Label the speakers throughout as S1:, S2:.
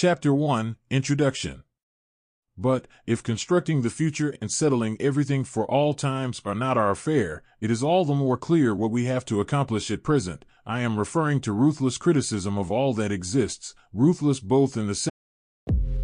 S1: Chapter 1 Introduction But, if constructing the future and settling everything for all times are not our affair, it is all the more clear what we have to accomplish at present. I am referring to ruthless criticism of all that exists, ruthless both in the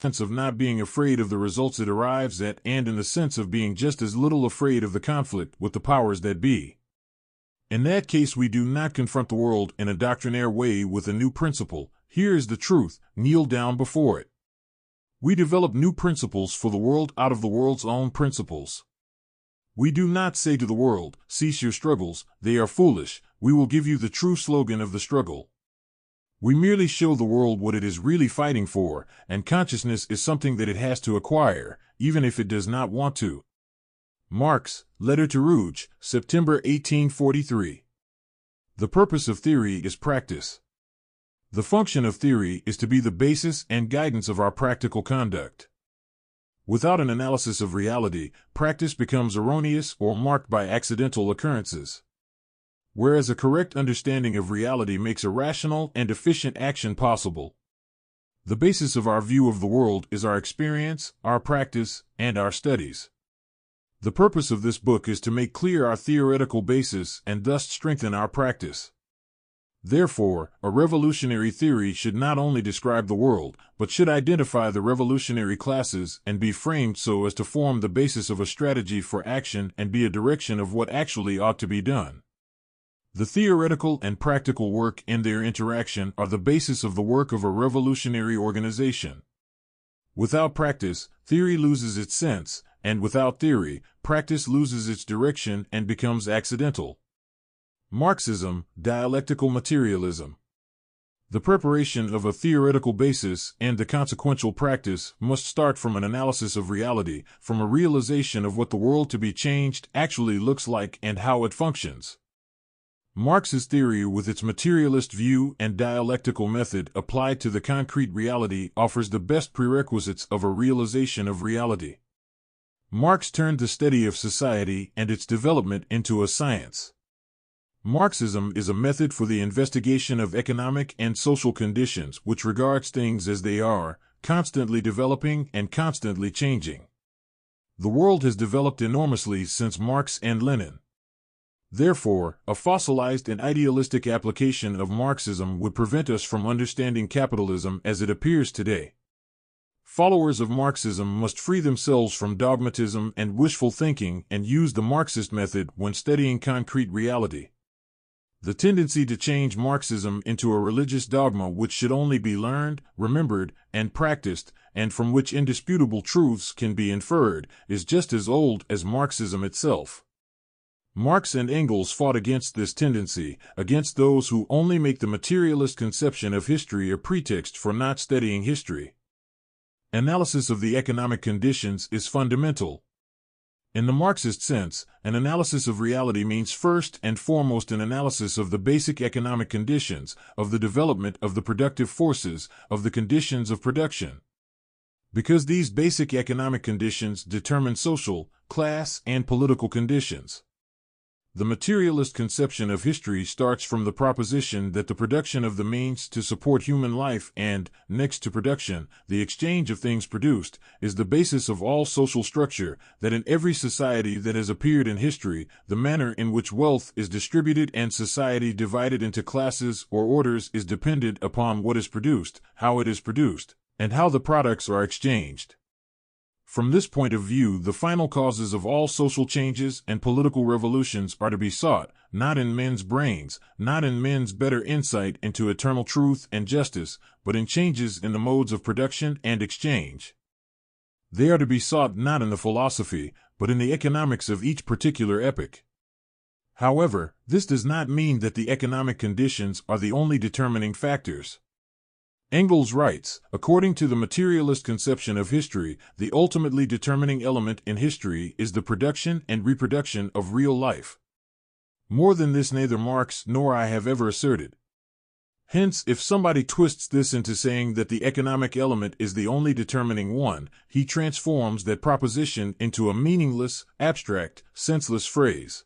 S1: Sense of not being afraid of the results it arrives at and in the sense of being just as little afraid of the conflict with the powers that be. In that case, we do not confront the world in a doctrinaire way with a new principle. Here is the truth, kneel down before it. We develop new principles for the world out of the world's own principles. We do not say to the world, cease your struggles, they are foolish, we will give you the true slogan of the struggle. We merely show the world what it is really fighting for, and consciousness is something that it has to acquire, even if it does not want to. Marx, Letter to Ruge, September 1843. The purpose of theory is practice. The function of theory is to be the basis and guidance of our practical conduct. Without an analysis of reality, practice becomes erroneous or marked by accidental occurrences. Whereas a correct understanding of reality makes a rational and efficient action possible. The basis of our view of the world is our experience, our practice, and our studies. The purpose of this book is to make clear our theoretical basis and thus strengthen our practice. Therefore, a revolutionary theory should not only describe the world, but should identify the revolutionary classes and be framed so as to form the basis of a strategy for action and be a direction of what actually ought to be done. The theoretical and practical work in their interaction are the basis of the work of a revolutionary organization. Without practice, theory loses its sense, and without theory, practice loses its direction and becomes accidental. Marxism, dialectical materialism. The preparation of a theoretical basis and the consequential practice must start from an analysis of reality, from a realization of what the world to be changed actually looks like and how it functions. Marx's theory, with its materialist view and dialectical method applied to the concrete reality, offers the best prerequisites of a realization of reality. Marx turned the study of society and its development into a science. Marxism is a method for the investigation of economic and social conditions which regards things as they are, constantly developing and constantly changing. The world has developed enormously since Marx and Lenin. Therefore, a fossilized and idealistic application of Marxism would prevent us from understanding capitalism as it appears today. Followers of Marxism must free themselves from dogmatism and wishful thinking and use the Marxist method when studying concrete reality. The tendency to change Marxism into a religious dogma which should only be learned, remembered, and practiced, and from which indisputable truths can be inferred, is just as old as Marxism itself. Marx and Engels fought against this tendency, against those who only make the materialist conception of history a pretext for not studying history. Analysis of the economic conditions is fundamental, in the Marxist sense, an analysis of reality means first and foremost an analysis of the basic economic conditions, of the development of the productive forces, of the conditions of production. Because these basic economic conditions determine social, class, and political conditions. The materialist conception of history starts from the proposition that the production of the means to support human life and, next to production, the exchange of things produced, is the basis of all social structure, that in every society that has appeared in history, the manner in which wealth is distributed and society divided into classes or orders is dependent upon what is produced, how it is produced, and how the products are exchanged. From this point of view, the final causes of all social changes and political revolutions are to be sought, not in men's brains, not in men's better insight into eternal truth and justice, but in changes in the modes of production and exchange. They are to be sought not in the philosophy, but in the economics of each particular epoch. However, this does not mean that the economic conditions are the only determining factors. Engels writes, according to the materialist conception of history, the ultimately determining element in history is the production and reproduction of real life. More than this neither Marx nor I have ever asserted. Hence, if somebody twists this into saying that the economic element is the only determining one, he transforms that proposition into a meaningless, abstract, senseless phrase.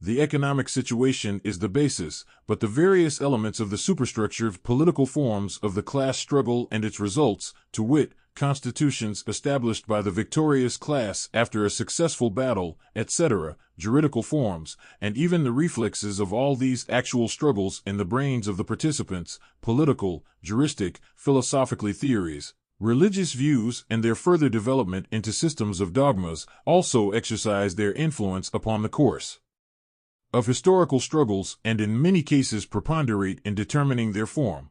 S1: The economic situation is the basis, but the various elements of the superstructure political forms of the class struggle and its results, to wit, constitutions established by the victorious class after a successful battle, etc., juridical forms, and even the reflexes of all these actual struggles in the brains of the participants, political, juristic, philosophically theories, religious views, and their further development into systems of dogmas also exercise their influence upon the course of historical struggles and in many cases preponderate in determining their form.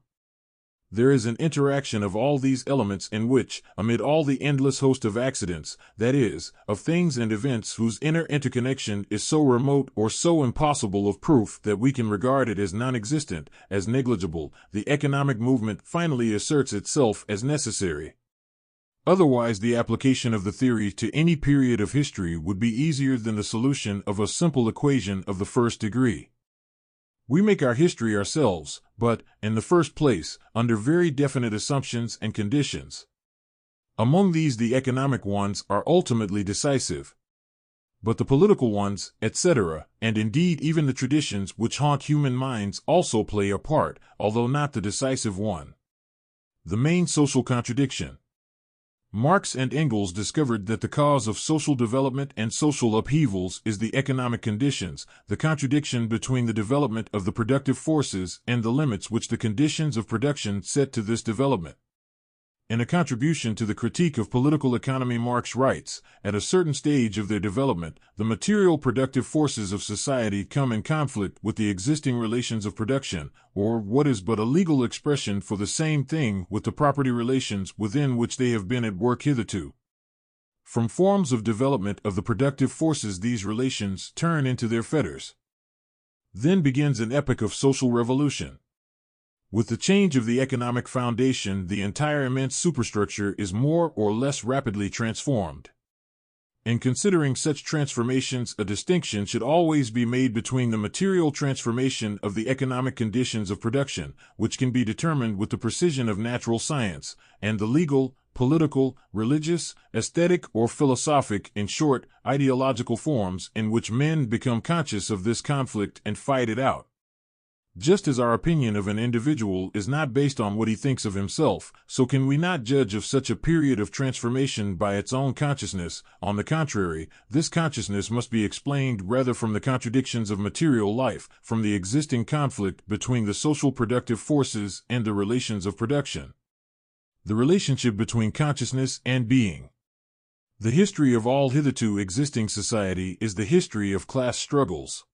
S1: There is an interaction of all these elements in which, amid all the endless host of accidents, that is, of things and events whose inner interconnection is so remote or so impossible of proof that we can regard it as non-existent, as negligible, the economic movement finally asserts itself as necessary. Otherwise, the application of the theory to any period of history would be easier than the solution of a simple equation of the first degree. We make our history ourselves, but, in the first place, under very definite assumptions and conditions. Among these, the economic ones are ultimately decisive. But the political ones, etc., and indeed even the traditions which haunt human minds also play a part, although not the decisive one. The main social contradiction. Marx and Engels discovered that the cause of social development and social upheavals is the economic conditions, the contradiction between the development of the productive forces and the limits which the conditions of production set to this development. In a contribution to the critique of political economy, Marx writes At a certain stage of their development, the material productive forces of society come in conflict with the existing relations of production, or what is but a legal expression for the same thing with the property relations within which they have been at work hitherto. From forms of development of the productive forces, these relations turn into their fetters. Then begins an epoch of social revolution. With the change of the economic foundation, the entire immense superstructure is more or less rapidly transformed. In considering such transformations, a distinction should always be made between the material transformation of the economic conditions of production, which can be determined with the precision of natural science, and the legal, political, religious, aesthetic, or philosophic, in short, ideological forms in which men become conscious of this conflict and fight it out. Just as our opinion of an individual is not based on what he thinks of himself, so can we not judge of such a period of transformation by its own consciousness. On the contrary, this consciousness must be explained rather from the contradictions of material life, from the existing conflict between the social productive forces and the relations of production. The relationship between consciousness and being. The history of all hitherto existing society is the history of class struggles.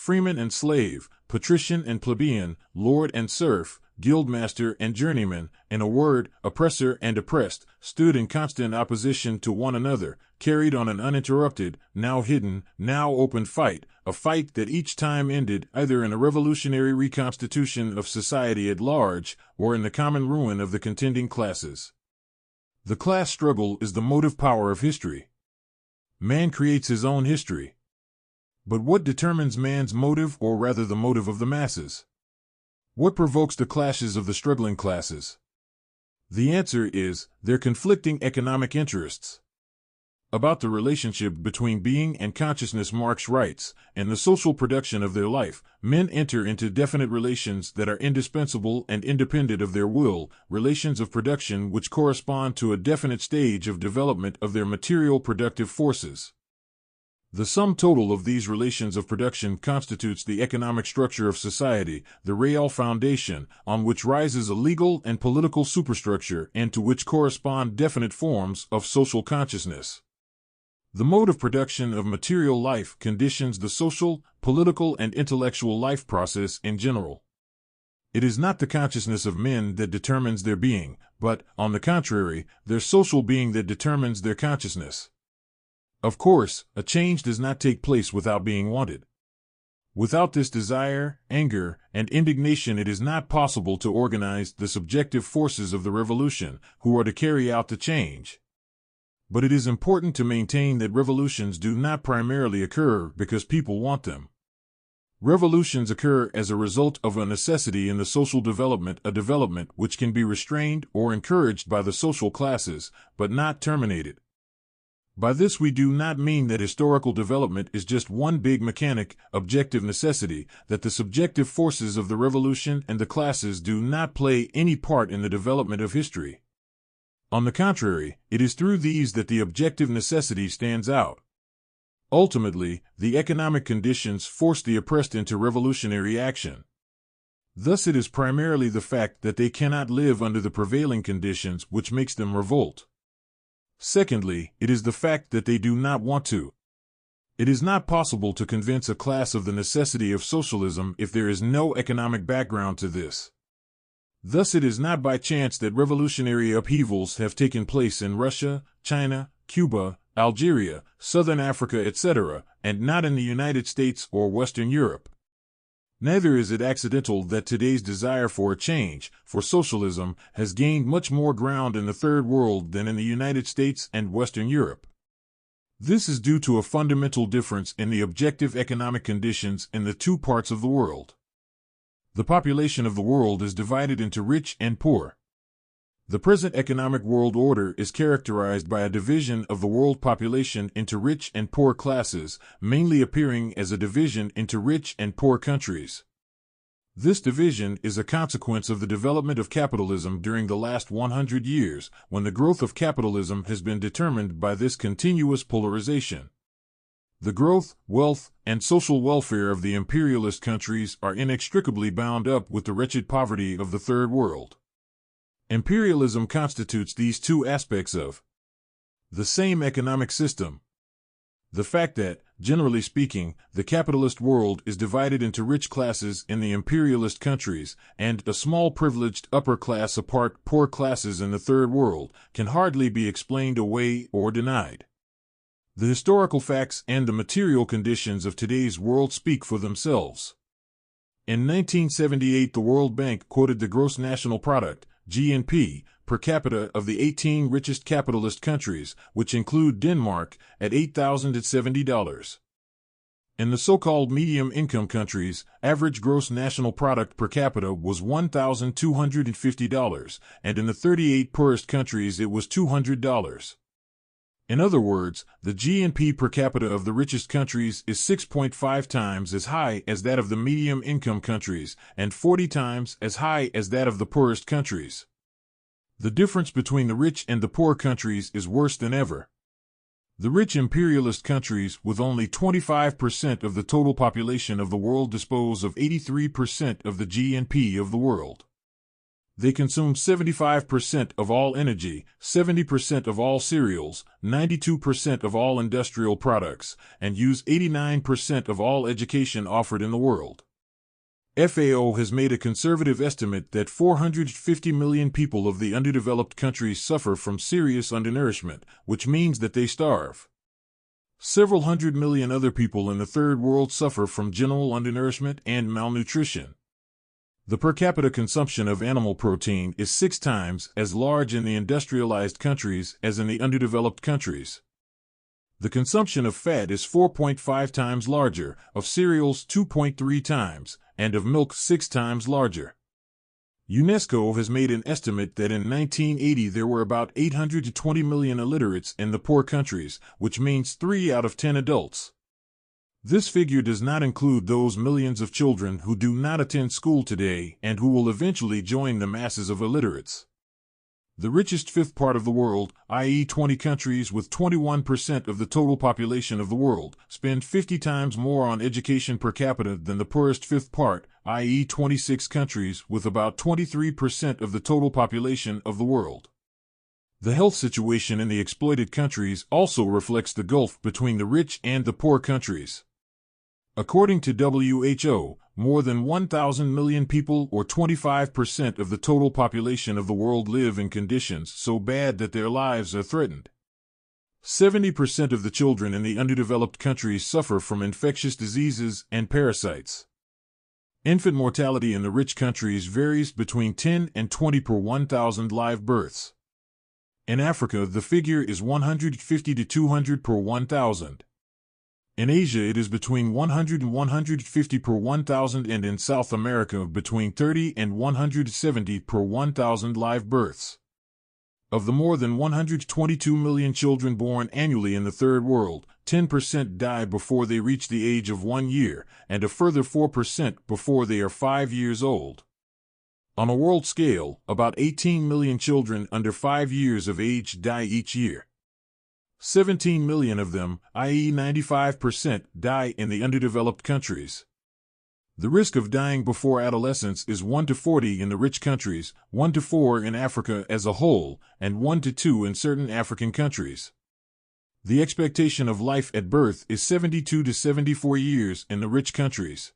S1: Freeman and slave, patrician and plebeian, lord and serf, guildmaster and journeyman, in a word, oppressor and oppressed, stood in constant opposition to one another, carried on an uninterrupted, now hidden, now open fight, a fight that each time ended either in a revolutionary reconstitution of society at large or in the common ruin of the contending classes. The class struggle is the motive power of history. Man creates his own history. But what determines man's motive, or rather the motive of the masses? What provokes the clashes of the struggling classes? The answer is their conflicting economic interests. About the relationship between being and consciousness, Marx writes, and the social production of their life, men enter into definite relations that are indispensable and independent of their will, relations of production which correspond to a definite stage of development of their material productive forces. The sum total of these relations of production constitutes the economic structure of society, the real foundation, on which rises a legal and political superstructure and to which correspond definite forms of social consciousness. The mode of production of material life conditions the social, political, and intellectual life process in general. It is not the consciousness of men that determines their being, but, on the contrary, their social being that determines their consciousness. Of course, a change does not take place without being wanted. Without this desire, anger, and indignation, it is not possible to organize the subjective forces of the revolution who are to carry out the change. But it is important to maintain that revolutions do not primarily occur because people want them. Revolutions occur as a result of a necessity in the social development, a development which can be restrained or encouraged by the social classes, but not terminated. By this we do not mean that historical development is just one big mechanic, objective necessity, that the subjective forces of the revolution and the classes do not play any part in the development of history. On the contrary, it is through these that the objective necessity stands out. Ultimately, the economic conditions force the oppressed into revolutionary action. Thus it is primarily the fact that they cannot live under the prevailing conditions which makes them revolt. Secondly, it is the fact that they do not want to. It is not possible to convince a class of the necessity of socialism if there is no economic background to this. Thus, it is not by chance that revolutionary upheavals have taken place in Russia, China, Cuba, Algeria, Southern Africa, etc., and not in the United States or Western Europe. Neither is it accidental that today's desire for a change, for socialism, has gained much more ground in the Third World than in the United States and Western Europe. This is due to a fundamental difference in the objective economic conditions in the two parts of the world. The population of the world is divided into rich and poor. The present economic world order is characterized by a division of the world population into rich and poor classes, mainly appearing as a division into rich and poor countries. This division is a consequence of the development of capitalism during the last 100 years, when the growth of capitalism has been determined by this continuous polarization. The growth, wealth, and social welfare of the imperialist countries are inextricably bound up with the wretched poverty of the Third World. Imperialism constitutes these two aspects of the same economic system. The fact that, generally speaking, the capitalist world is divided into rich classes in the imperialist countries and a small privileged upper class apart poor classes in the third world can hardly be explained away or denied. The historical facts and the material conditions of today's world speak for themselves. In 1978, the World Bank quoted the gross national product, GNP, per capita of the 18 richest capitalist countries, which include Denmark, at $8,070. In the so-called medium income countries, average gross national product per capita was $1,250, and in the 38 poorest countries it was $200. In other words, the GNP per capita of the richest countries is 6.5 times as high as that of the medium income countries and 40 times as high as that of the poorest countries. The difference between the rich and the poor countries is worse than ever. The rich imperialist countries, with only 25% of the total population of the world, dispose of 83% of the GNP of the world. They consume 75% of all energy, 70% of all cereals, 92% of all industrial products, and use 89% of all education offered in the world. FAO has made a conservative estimate that 450 million people of the underdeveloped countries suffer from serious undernourishment, which means that they starve. Several hundred million other people in the third world suffer from general undernourishment and malnutrition. The per capita consumption of animal protein is six times as large in the industrialized countries as in the underdeveloped countries. The consumption of fat is 4.5 times larger, of cereals 2.3 times, and of milk 6 times larger. UNESCO has made an estimate that in 1980 there were about 820 million illiterates in the poor countries, which means 3 out of 10 adults. This figure does not include those millions of children who do not attend school today and who will eventually join the masses of illiterates. The richest fifth part of the world, i.e., 20 countries with 21% of the total population of the world, spend 50 times more on education per capita than the poorest fifth part, i.e., 26 countries with about 23% of the total population of the world. The health situation in the exploited countries also reflects the gulf between the rich and the poor countries. According to WHO, more than 1,000 million people, or 25% of the total population of the world, live in conditions so bad that their lives are threatened. 70% of the children in the underdeveloped countries suffer from infectious diseases and parasites. Infant mortality in the rich countries varies between 10 and 20 per 1,000 live births. In Africa, the figure is 150 to 200 per 1,000. In Asia, it is between 100 and 150 per 1,000, and in South America, between 30 and 170 per 1,000 live births. Of the more than 122 million children born annually in the Third World, 10% die before they reach the age of one year, and a further 4% before they are five years old. On a world scale, about 18 million children under five years of age die each year. 17 million of them, i.e., 95%, die in the underdeveloped countries. The risk of dying before adolescence is 1 to 40 in the rich countries, 1 to 4 in Africa as a whole, and 1 to 2 in certain African countries. The expectation of life at birth is 72 to 74 years in the rich countries.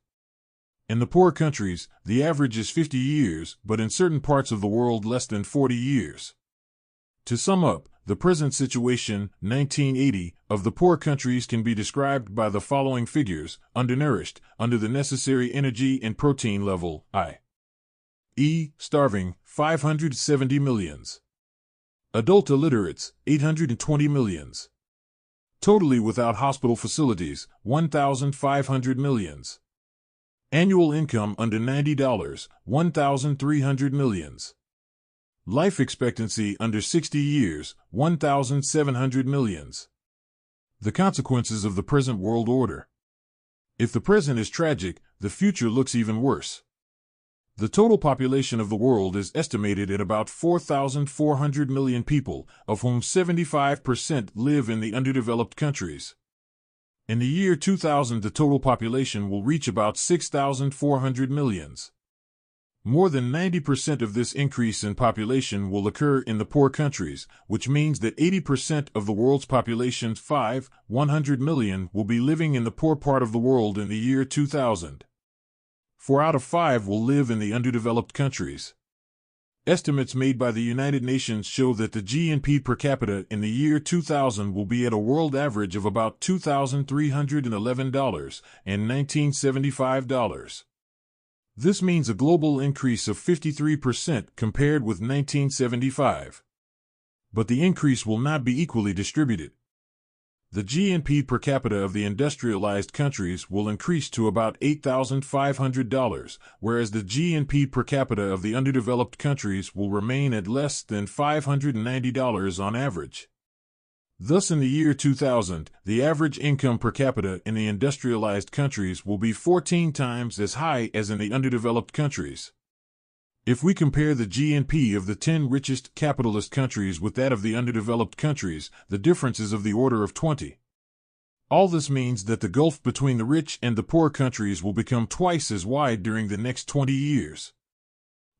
S1: In the poor countries, the average is 50 years, but in certain parts of the world less than 40 years. To sum up, the present situation, 1980, of the poor countries can be described by the following figures undernourished, under the necessary energy and protein level, I. E. Starving, 570 millions. Adult illiterates, 820 millions. Totally without hospital facilities, 1,500 millions. Annual income under $90, 1,300 millions. Life expectancy under 60 years, 1,700 millions. The consequences of the present world order. If the present is tragic, the future looks even worse. The total population of the world is estimated at about 4,400 million people, of whom 75% live in the underdeveloped countries. In the year 2000, the total population will reach about 6,400 millions. More than 90% of this increase in population will occur in the poor countries, which means that 80% of the world's population, 5, 100 million, will be living in the poor part of the world in the year 2000. Four out of five will live in the underdeveloped countries. Estimates made by the United Nations show that the GNP per capita in the year 2000 will be at a world average of about $2,311 and $1975. This means a global increase of 53% compared with 1975. But the increase will not be equally distributed. The GNP per capita of the industrialized countries will increase to about $8,500, whereas the GNP per capita of the underdeveloped countries will remain at less than $590 on average. Thus, in the year 2000, the average income per capita in the industrialized countries will be 14 times as high as in the underdeveloped countries. If we compare the GNP of the 10 richest capitalist countries with that of the underdeveloped countries, the difference is of the order of 20. All this means that the gulf between the rich and the poor countries will become twice as wide during the next 20 years.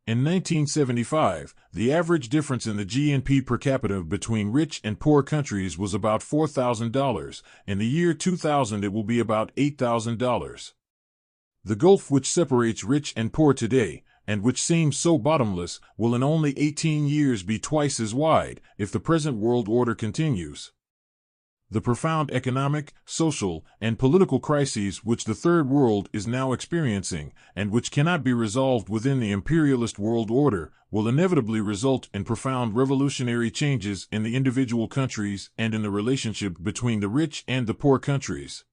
S1: In 1975, the average difference in the GNP per capita between rich and poor countries was about $4,000. In the year 2000, it will be about $8,000. The gulf which separates rich and poor today, and which seems so bottomless, will in only 18 years be twice as wide if the present world order continues the profound economic, social, and political crises which the Third World is now experiencing, and which cannot be resolved within the imperialist world order, will inevitably result in profound revolutionary changes in the individual countries and in the relationship between the rich and the poor countries.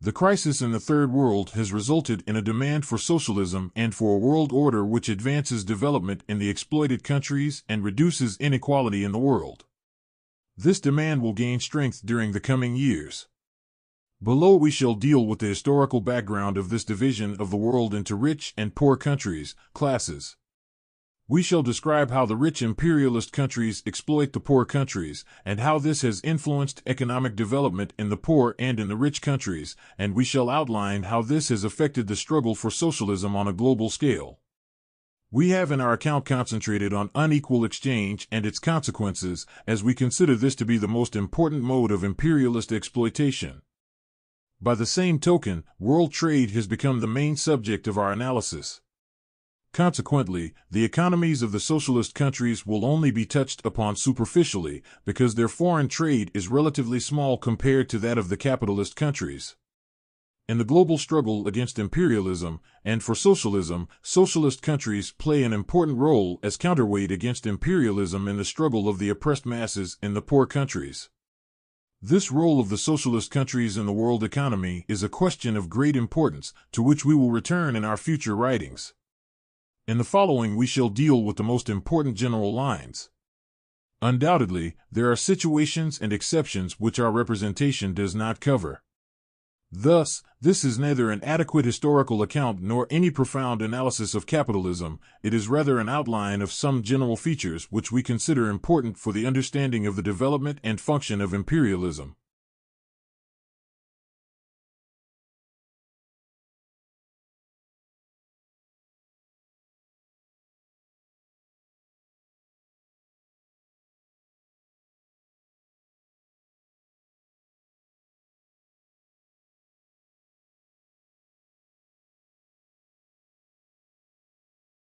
S1: The crisis in the Third World has resulted in a demand for socialism and for a world order which advances development in the exploited countries and reduces inequality in the world. This demand will gain strength during the coming years. Below we shall deal with the historical background of this division of the world into rich and poor countries, classes. We shall describe how the rich imperialist countries exploit the poor countries, and how this has influenced economic development in the poor and in the rich countries, and we shall outline how this has affected the struggle for socialism on a global scale. We have in our account concentrated on unequal exchange and its consequences, as we consider this to be the most important mode of imperialist exploitation. By the same token, world trade has become the main subject of our analysis. Consequently, the economies of the socialist countries will only be touched upon superficially because their foreign trade is relatively small compared to that of the capitalist countries. In the global struggle against imperialism and for socialism, socialist countries play an important role as counterweight against imperialism in the struggle of the oppressed masses in the poor countries. This role of the socialist countries in the world economy is a question of great importance to which we will return in our future writings. In the following, we shall deal with the most important general lines. Undoubtedly, there are situations and exceptions which our representation does not cover. Thus, this is neither an adequate historical account nor any profound analysis of capitalism, it is rather an outline of some general features which we consider important for the understanding of the development and function of imperialism.